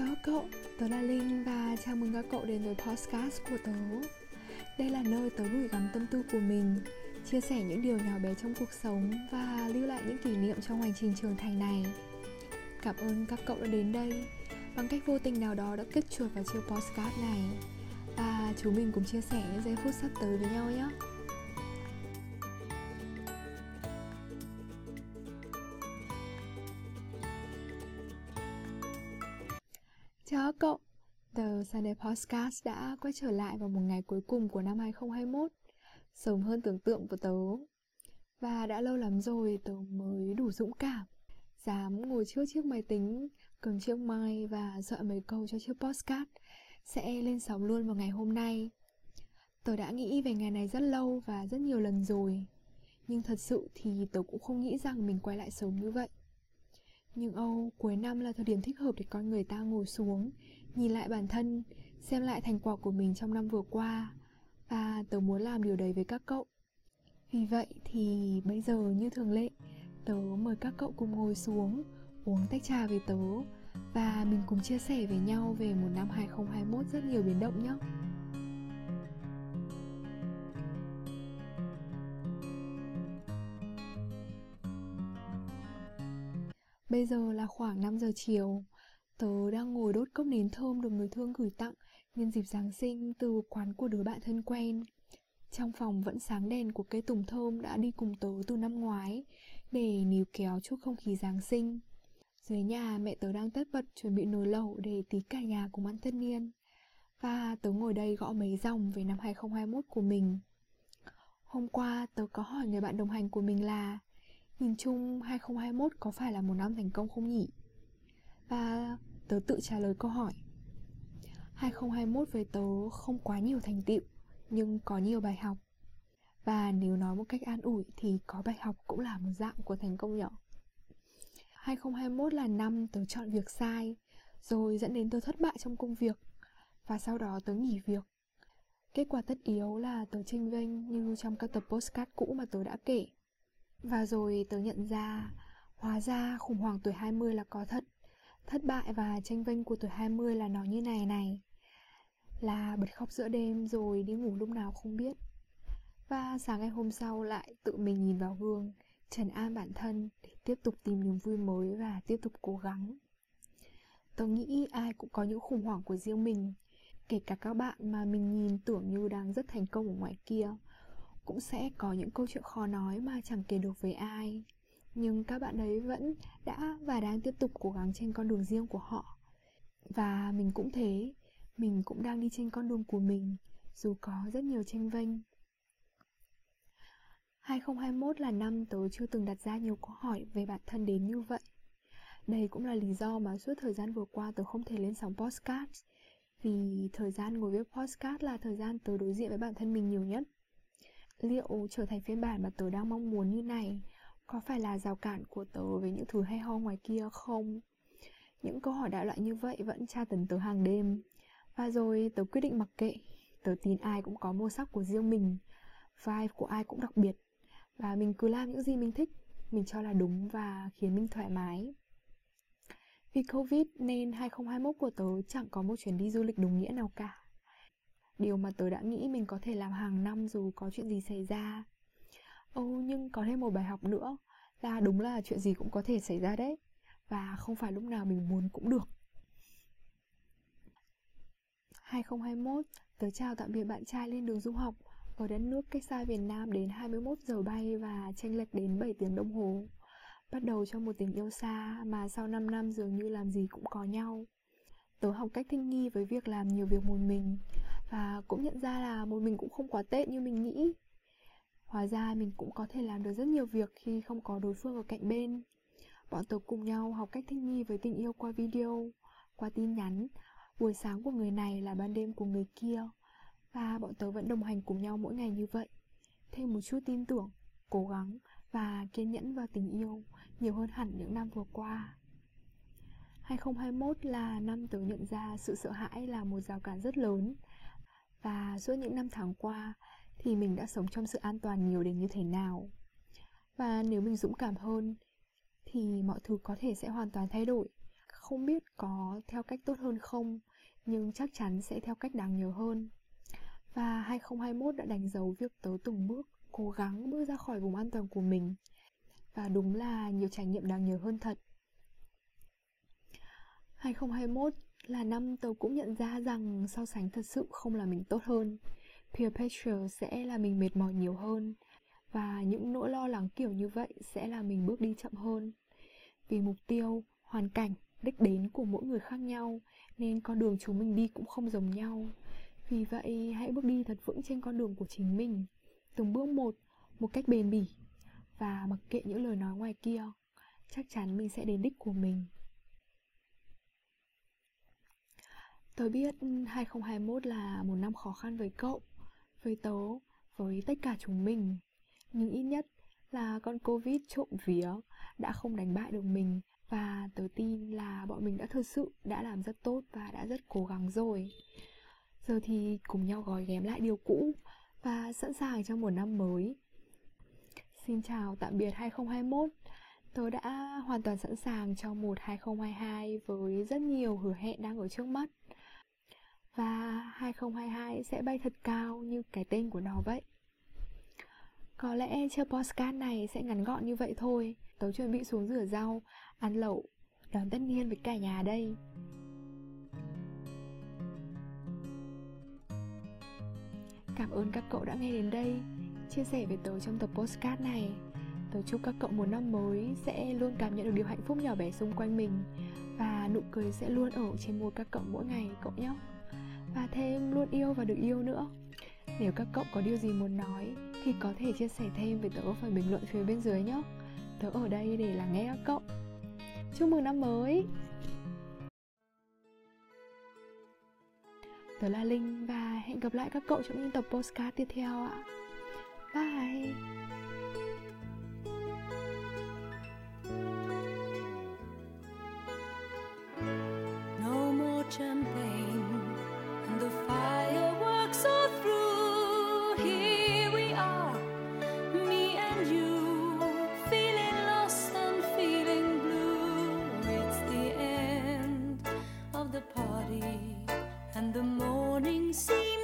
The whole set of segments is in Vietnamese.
Chào cậu, tớ là Linh và chào mừng các cậu đến với podcast của tớ. Đây là nơi tớ gửi gắm tâm tư của mình Chia sẻ những điều nhỏ bé trong cuộc sống Và lưu lại những kỷ niệm trong hành trình trưởng thành này. Cảm ơn các cậu đã đến đây. Bằng cách vô tình nào đó đã kích chuột vào chiếc podcast này. Và chúng mình cùng chia sẻ những giây phút sắp tới với nhau nhé. Chào cậu, The Sunday Podcast đã quay trở lại vào một ngày cuối cùng của năm 2021 Sớm hơn tưởng tượng của tớ. Và đã lâu lắm rồi tớ mới đủ dũng cảm. Dám ngồi trước chiếc máy tính, cầm chiếc mic và dọa mấy câu cho chiếc podcast Sẽ lên sóng luôn vào ngày hôm nay. Tớ đã nghĩ về ngày này rất lâu và rất nhiều lần rồi. Nhưng thật sự thì tớ cũng không nghĩ rằng mình quay lại sớm như vậy nhưng Âu, cuối năm là thời điểm thích hợp để con người ta ngồi xuống, nhìn lại bản thân, xem lại thành quả của mình trong năm vừa qua. Và tớ muốn làm điều đấy với các cậu. Vì vậy thì bây giờ như thường lệ, tớ mời các cậu cùng ngồi xuống, uống tách trà với tớ và mình cùng chia sẻ với nhau về một năm 2021 rất nhiều biến động nhé. Bây giờ là khoảng 5 giờ chiều Tớ đang ngồi đốt cốc nến thơm được người thương gửi tặng nhân dịp Giáng sinh từ quán của đứa bạn thân quen. Trong phòng vẫn sáng đèn của cây tùng thơm đã đi cùng tớ từ năm ngoái để níu kéo chút không khí Giáng sinh. Dưới nhà mẹ tớ đang tất bật chuẩn bị nồi lẩu để tí cả nhà cùng ăn tất niên. Và tớ ngồi đây gõ mấy dòng về năm 2021 của mình. Hôm qua tớ có hỏi người bạn đồng hành của mình là Nhìn chung 2021 có phải là một năm thành công không nhỉ? Và tớ tự trả lời câu hỏi. 2021 với tớ không quá nhiều thành tựu, Nhưng có nhiều bài học. Và nếu nói một cách an ủi thì có bài học cũng là một dạng của thành công nhỏ 2021 là năm tớ chọn việc sai, Rồi dẫn đến tớ thất bại trong công việc, Và sau đó tớ nghỉ việc. Kết quả tất yếu là tớ tranh vinh như trong các tập postcard cũ mà tớ đã kể và rồi tớ nhận ra, Hóa ra khủng hoảng tuổi 20 là có thật. Thất bại và tranh vinh của tuổi 20 là nó như này này. Là bật khóc giữa đêm rồi đi ngủ lúc nào không biết. Và sáng ngày hôm sau lại tự mình nhìn vào gương Trần an bản thân để tiếp tục tìm niềm vui mới và tiếp tục cố gắng. Tớ nghĩ ai cũng có những khủng hoảng của riêng mình, Kể cả các bạn mà mình nhìn tưởng như đang rất thành công ở ngoài kia cũng sẽ có những câu chuyện khó nói mà chẳng kể được với ai. Nhưng các bạn ấy vẫn đã và đang tiếp tục cố gắng trên con đường riêng của họ. Và mình cũng thế. Mình cũng đang đi trên con đường của mình, dù có rất nhiều tranh vênh. 2021 là năm tớ chưa từng đặt ra nhiều câu hỏi về bản thân đến như vậy. Đây cũng là lý do mà suốt thời gian vừa qua tớ không thể lên sóng postcard vì thời gian ngồi viết postcard là thời gian tớ đối diện với bản thân mình nhiều nhất liệu trở thành phiên bản mà tớ đang mong muốn như này có phải là rào cản của tớ với những thứ hay ho ngoài kia không? Những câu hỏi đại loại như vậy vẫn tra tấn tớ hàng đêm. Và rồi tớ quyết định mặc kệ. Tớ tin ai cũng có màu sắc của riêng mình. Vibe của ai cũng đặc biệt. Và mình cứ làm những gì mình thích. Mình cho là đúng và khiến mình thoải mái. Vì Covid nên 2021 của tớ chẳng có một chuyến đi du lịch đúng nghĩa nào cả. Điều mà tớ đã nghĩ mình có thể làm hàng năm dù có chuyện gì xảy ra. Ồ oh, nhưng có thêm một bài học nữa Là đúng là chuyện gì cũng có thể xảy ra đấy Và không phải lúc nào mình muốn cũng được. 2021, tớ chào tạm biệt bạn trai lên đường du học. Ở đất nước cách xa Việt Nam đến 21 giờ bay và tranh lệch đến 7 tiếng đồng hồ. Bắt đầu cho một tình yêu xa mà sau 5 năm dường như làm gì cũng có nhau. Tớ học cách thích nghi với việc làm nhiều việc một mình và cũng nhận ra là một mình cũng không quá tệ như mình nghĩ. Hóa ra mình cũng có thể làm được rất nhiều việc khi không có đối phương ở cạnh bên. Bọn tớ cùng nhau học cách thích nghi với tình yêu qua video, qua tin nhắn. Buổi sáng của người này là ban đêm của người kia, và bọn tớ vẫn đồng hành cùng nhau mỗi ngày như vậy. Thêm một chút tin tưởng, cố gắng, và kiên nhẫn vào tình yêu nhiều hơn hẳn những năm vừa qua. 2021 là năm tớ nhận ra sự sợ hãi là một rào cản rất lớn và suốt những năm tháng qua thì mình đã sống trong sự an toàn nhiều đến như thế nào và nếu mình dũng cảm hơn thì mọi thứ có thể sẽ hoàn toàn thay đổi không biết có theo cách tốt hơn không, nhưng chắc chắn sẽ theo cách đáng nhớ hơn. Và 2021 đã đánh dấu việc tớ từng bước cố gắng bước ra khỏi vùng an toàn của mình. Và đúng là nhiều trải nghiệm đáng nhớ hơn thật. 2021 là năm tớ cũng nhận ra rằng so sánh thật sự không là mình tốt hơn. Peer pressure sẽ là mình mệt mỏi nhiều hơn và những nỗi lo lắng kiểu như vậy sẽ là mình bước đi chậm hơn. Vì mục tiêu, hoàn cảnh, đích đến của mỗi người khác nhau nên con đường chúng mình đi cũng không giống nhau. Vì vậy, hãy bước đi thật vững trên con đường của chính mình, từng bước một, một cách bền bỉ và mặc kệ những lời nói ngoài kia, chắc chắn mình sẽ đến đích của mình. Tôi biết 2021 là một năm khó khăn với cậu, với tớ, với tất cả chúng mình. Nhưng ít nhất là con Covid trộm vía đã không đánh bại được mình và tớ tin là bọn mình đã thực sự đã làm rất tốt và đã rất cố gắng rồi. Giờ thì cùng nhau gói ghém lại điều cũ và sẵn sàng cho một năm mới. Xin chào tạm biệt 2021. Tớ đã hoàn toàn sẵn sàng cho một 2022 với rất nhiều hứa hẹn đang ở trước mắt. Và 2022 sẽ bay thật cao như cái tên của nó vậy. Có lẽ chiếc postcard này sẽ ngắn gọn như vậy thôi. Tớ chuẩn bị xuống rửa rau, ăn lẩu, đón tất niên với cả nhà đây. Cảm ơn các cậu đã nghe đến đây. Chia sẻ với tớ trong tập postcard này. Tớ chúc các cậu một năm mới sẽ luôn cảm nhận được điều hạnh phúc nhỏ bé xung quanh mình. Và nụ cười sẽ luôn ở trên môi các cậu mỗi ngày cậu nhé. Và thêm luôn yêu và được yêu nữa. Nếu các cậu có điều gì muốn nói, thì có thể chia sẻ thêm với tớ ở phần bình luận phía bên dưới nhé. Tớ ở đây để lắng nghe các cậu. Chúc mừng năm mới! Tớ là Linh và hẹn gặp lại các cậu trong những tập postcard tiếp theo ạ. Bye! No more champagne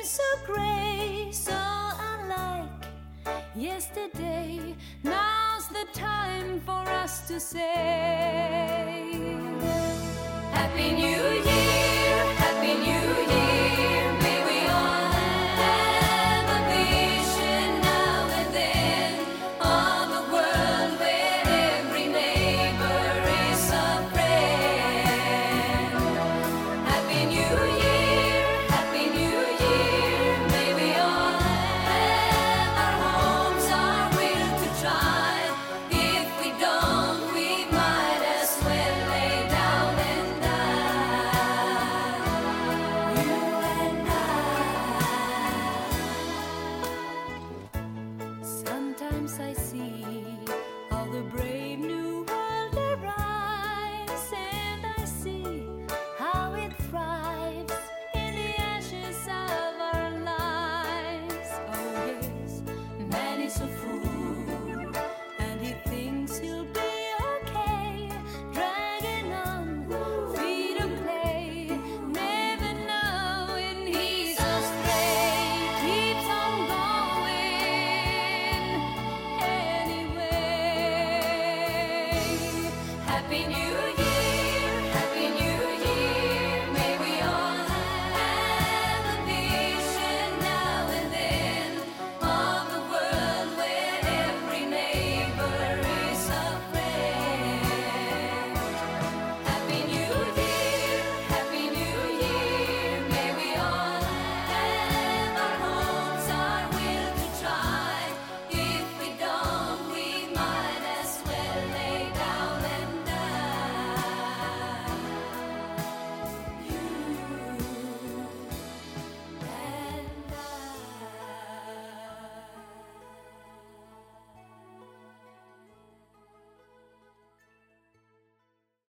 so grey So unlike yesterday. Now's the time for us to say Happy New Year, Happy New Year